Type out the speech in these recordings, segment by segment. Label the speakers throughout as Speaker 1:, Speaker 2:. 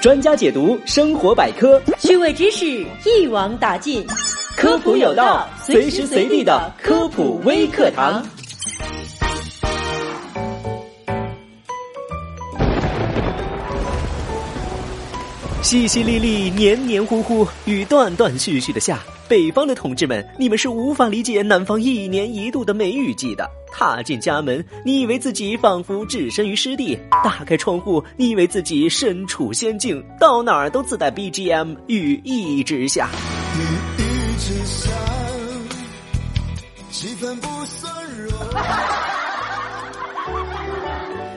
Speaker 1: 专家解读生活百科，
Speaker 2: 趣味知识一网打尽，
Speaker 1: 科普有道，随时随地的科普微课堂。淅淅沥沥，黏黏糊糊，雨断断续续的下。北方的同志们，你们是无法理解南方一年一度的梅雨季的。踏进家门，你以为自己仿佛置身于湿地；打开窗户，你以为自己身处仙境。到哪儿都自带 BGM，雨一直下。雨一直下，气氛不算热。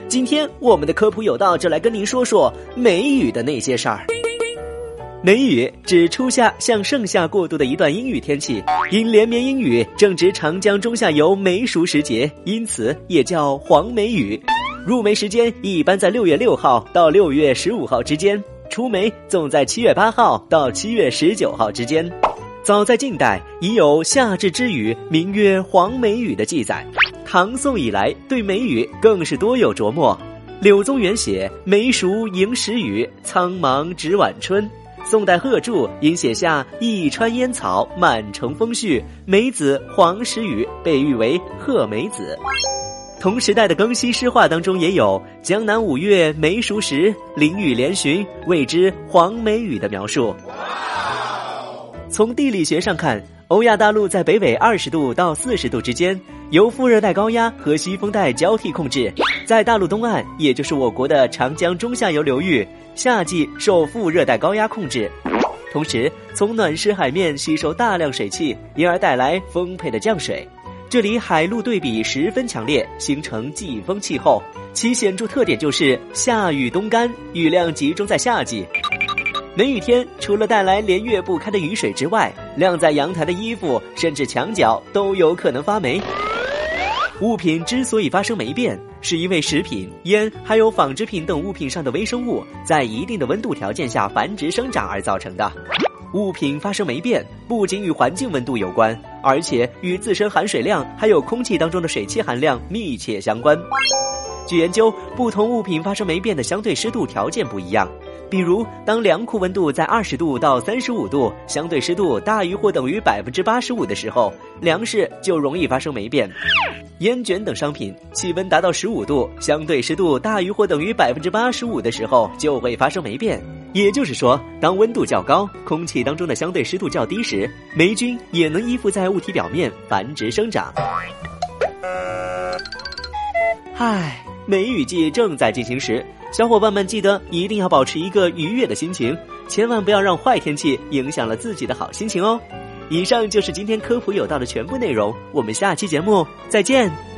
Speaker 1: 今天我们的科普有道就来跟您说说梅雨的那些事儿。梅雨指初夏向盛夏过渡的一段阴雨天气，因连绵阴雨正值长江中下游梅熟时节，因此也叫黄梅雨。入梅时间一般在六月六号到六月十五号之间，出梅总在七月八号到七月十九号之间。早在近代已有夏至之雨名曰黄梅雨的记载，唐宋以来对梅雨更是多有琢磨。柳宗元写“梅熟迎时雨，苍茫值晚春”。宋代贺铸因写下“一川烟草，满城风絮，梅子黄时雨”，被誉为贺梅子。同时代的更新诗话当中也有“江南五月梅熟时，淋雨连旬，谓之黄梅雨”的描述。从地理学上看，欧亚大陆在北纬二十度到四十度之间，由副热带高压和西风带交替控制。在大陆东岸，也就是我国的长江中下游流域。夏季受副热带高压控制，同时从暖湿海面吸收大量水汽，因而带来丰沛的降水。这里海陆对比十分强烈，形成季风气候。其显著特点就是夏雨冬干，雨量集中在夏季。梅雨天除了带来连月不开的雨水之外，晾在阳台的衣服甚至墙角都有可能发霉。物品之所以发生霉变，是因为食品、烟还有纺织品等物品上的微生物在一定的温度条件下繁殖生长而造成的。物品发生霉变，不仅与环境温度有关，而且与自身含水量还有空气当中的水汽含量密切相关。据研究，不同物品发生霉变的相对湿度条件不一样。比如，当粮库温度在二十度到三十五度，相对湿度大于或等于百分之八十五的时候，粮食就容易发生霉变。烟卷等商品气温达到十五度，相对湿度大于或等于百分之八十五的时候，就会发生霉变。也就是说，当温度较高，空气当中的相对湿度较低时，霉菌也能依附在物体表面繁殖生长。唉，梅雨季正在进行时。小伙伴们，记得一定要保持一个愉悦的心情，千万不要让坏天气影响了自己的好心情哦。以上就是今天科普有道的全部内容，我们下期节目再见。